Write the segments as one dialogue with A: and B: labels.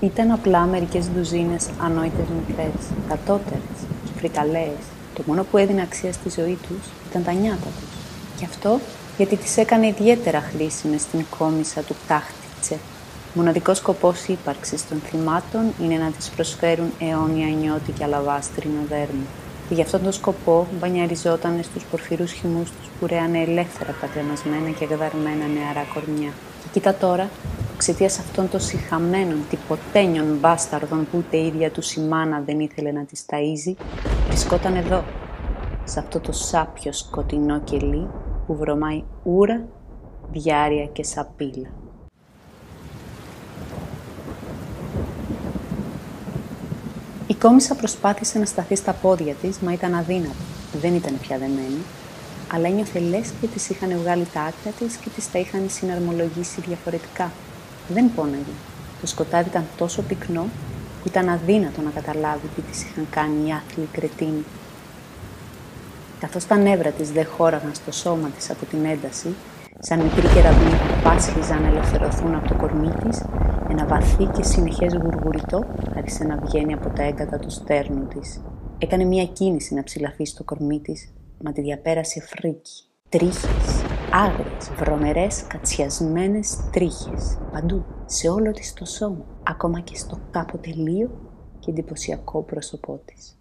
A: Ήταν απλά μερικές ντουζίνες ανόητες μικρές, κατώτερες και φρικαλαίες. Το μόνο που έδινε αξία στη ζωή τους ήταν τα νιάτα τους. Και αυτό γιατί τις έκανε ιδιαίτερα χρήσιμες στην κόμισα του Τάχτιτσε. Μοναδικός σκοπός ύπαρξης των θυμάτων είναι να τις προσφέρουν αιώνια νιώτη και αλαβάστρινο δέρμα. Και γι' αυτόν τον σκοπό μπανιαριζόταν στους πορφυρούς χυμούς τους που ρέανε ελεύθερα τα κρεμασμένα και γδαρμένα νεαρά κορμιά. Και κοίτα τώρα, εξαιτίας αυτών των συχαμένων τυποτένιων μπάσταρδων που ούτε η ίδια του η μάνα δεν ήθελε να τις ταΐζει, βρισκόταν εδώ, σε αυτό το σάπιο σκοτεινό κελί που βρωμάει ούρα, διάρεια και σαπίλα. Η κόμισα προσπάθησε να σταθεί στα πόδια της, μα ήταν αδύνατο. Δεν ήταν πια δεμένη, αλλά ένιωθε λες και της είχαν βγάλει τα άκρα της και της τα είχαν συναρμολογήσει διαφορετικά. Δεν πόναγε. Το σκοτάδι ήταν τόσο πυκνό που ήταν αδύνατο να καταλάβει τι της είχαν κάνει οι άθλοι κρετίνοι. Καθώς τα νεύρα της δεν χώραγαν στο σώμα της από την ένταση, σαν μικρή κεραυνή που πάσχιζαν να ελευθερωθούν από το κορμί της, ένα βαθύ και συνεχές γουργουριτό άρχισε να βγαίνει από τα έγκατα του στέρνου της. Έκανε μια κίνηση να ψηλαφεί στο κορμί της, μα τη διαπέρασε φρίκι. Τρίχες, άγριες, βρωμερές, κατσιασμένες τρίχες. Παντού, σε όλο της το σώμα, ακόμα και στο κάποτε λίο και εντυπωσιακό πρόσωπό της.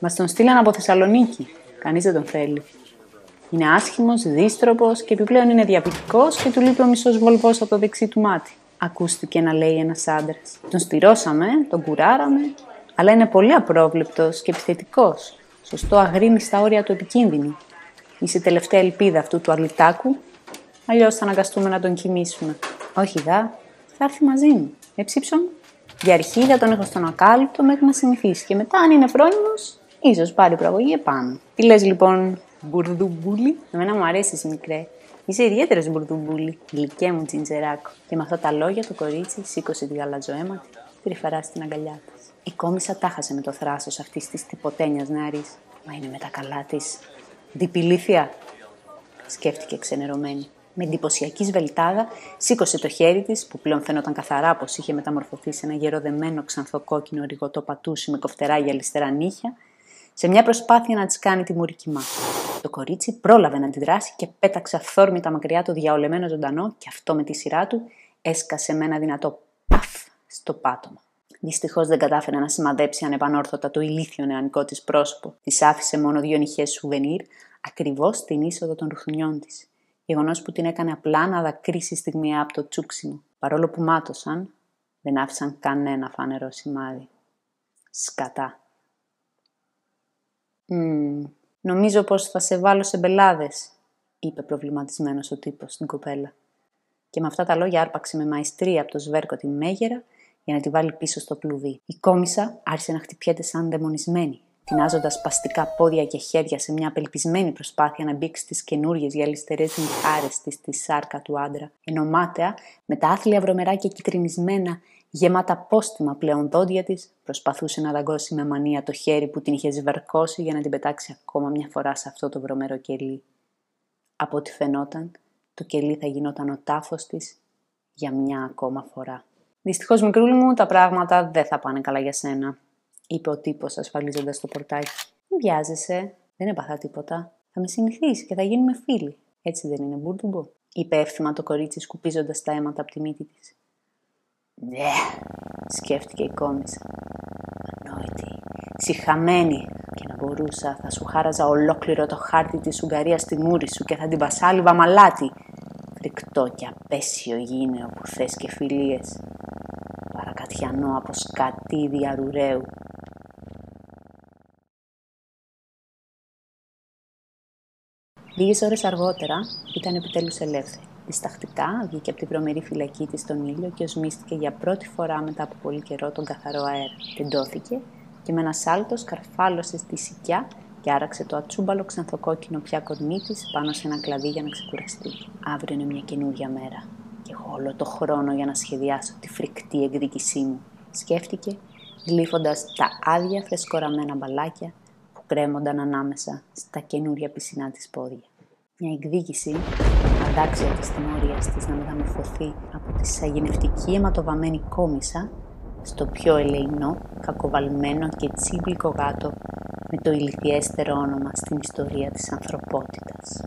A: Μας τον στείλαν από Θεσσαλονίκη. Κανείς δεν τον θέλει. Είναι άσχημος, δίστροπος και επιπλέον είναι διαπητικός και του λείπει ο μισός βολβός από το δεξί του μάτι. Ακούστηκε να λέει ένας άντρας. Τον στηρώσαμε, τον κουράραμε, αλλά είναι πολύ απρόβλεπτος και επιθετικός. Σωστό αγρίμι στα όρια του επικίνδυνου. Είσαι η τελευταία ελπίδα αυτού του αλυτάκου, αλλιώς θα αναγκαστούμε να τον κοιμήσουμε. Όχι δα, θα έρθει μαζί μου. Εψήψω μου. Για αρχή θα τον έχω στον ακάλυπτο μέχρι να συνηθίσει και μετά αν είναι φρόνιμος, ίσως πάρει προαγωγή επάνω. Τι λες λοιπόν, μπουρδουμπούλη; Εμένα μου αρέσει μικρέ. Είσαι ιδιαίτερος μπουρδουμπούλη, γλυκέ μου τζιντζεράκο. Και με αυτά τα λόγια το κορίτσι σήκωσε τη γαλατζοαίμα τη, τριφαρά στην αγκαλιά της. Η κόμισα τάχασε με το θράσος αυτής της τυποτένιας νεαρής. Μα είναι με τα καλά της. Διπηλήθεια, σκέφτηκε ξενερωμένη. Με εντυπωσιακή σβελτάδα σήκωσε το χέρι της, που πλέον φαίνονταν καθαρά πως είχε μεταμορφωθεί σε ένα γεροδεμένο ξανθοκόκκινο ρηγωτό πατούσι με κοφτερά γυαλιστερά νύχια, σε μια προσπάθεια να της κάνει τη μουρική Το κορίτσι πρόλαβε να αντιδράσει και πέταξε αυθόρμητα μακριά το διαολεμένο ζωντανό και αυτό με τη σειρά του έσκασε με ένα δυνατό παφ στο πάτωμα. Δυστυχώς δεν κατάφερε να σημαδέψει ανεπανόρθωτα το ηλίθιο νεανικό της πρόσωπο. Της άφησε μόνο δύο νυχές σουβενίρ ακριβώς στην είσοδο των ρουθουνιών της. Γεγονός που την έκανε απλά να δακρύσει στιγμιά από το τσούξιμο. Παρόλο που μάτωσαν, δεν άφησαν κανένα φανερό σημάδι. Σκατά. Mm, νομίζω πως θα σε βάλω σε μπελάδες, είπε προβληματισμένος ο τύπος στην κοπέλα. Και με αυτά τα λόγια άρπαξε με μαϊστρία από το σβέρκο τη μέγερα για να τη βάλει πίσω στο κλουβί. Η κόμισα άρχισε να χτυπιέται σαν δαιμονισμένη, τεινάζοντας παστικά πόδια και χέρια σε μια απελπισμένη προσπάθεια να μπήξει τις καινούριες γυαλιστερές μυχάρε της στη σάρκα του άντρα. Ενώ μάταια, με τα άθλια βρωμερά και κυτρινισμένα, γεμάτα πόστιμα πλέον δόντια της, προσπαθούσε να δαγκώσει με μανία το χέρι που την είχε σβαρκώσει για να την πετάξει ακόμα μια φορά σε αυτό το βρωμερό κελί. Από ό,τι φαινόταν, το κελί θα γινόταν ο τάφος της για μια ακόμα φορά. Δυστυχώς, μικρούλη μου, τα πράγματα δεν θα πάνε καλά για σένα, είπε ο τύπος ασφαλίζοντας το πορτάκι. Μην βιάζεσαι, δεν έπαθα τίποτα. Θα με συνηθίσει και θα γίνουμε φίλοι. Έτσι δεν είναι, Μπούρτουμπο, είπε εύθυμα το κορίτσι σκουπίζοντας τα αίματα από τη μύτη της. Ναι, σκέφτηκε η κόμισα. Ανόητη, συχαμένη. Και να μπορούσα, θα σου χάραζα ολόκληρο το χάρτη της Ουγγαρίας στη μούρη σου και θα την πασάλιβα μαλάτι. Φρικτό και απέσιο γίνε όπου θες και φιλίες. Παρακατιανό από σκατίδι αρουραίου. Λίγες ώρες αργότερα ήταν επιτέλους ελεύθερη. Διστακτικά βγήκε από την προμερή φυλακή της στον ήλιο και οσμίστηκε για πρώτη φορά μετά από πολύ καιρό τον καθαρό αέρα. Τεντώθηκε και με ένα σάλτο σκαρφάλωσε στη σικιά και άραξε το ατσούμπαλο ξανθοκόκκινο πια κορμί της πάνω σε ένα κλαδί για να ξεκουραστεί. Αύριο είναι μια καινούργια μέρα. Και έχω όλο το χρόνο για να σχεδιάσω τη φρικτή εκδίκησή μου. Σκέφτηκε, γλύφοντας τα άδεια φρεσκοραμένα μπαλάκια που κρέμονταν ανάμεσα στα καινούρια πισινά της πόδια. Μια εκδίκηση αντάξια της τιμωρίας της να μεταμορφωθεί από τη σαγηνευτική αιματοβαμένη κόμισα στο πιο ελεηνό, κακοβαλμένο και τσίμπλικο γάτο με το ηλικιέστερο όνομα στην ιστορία της ανθρωπότητας.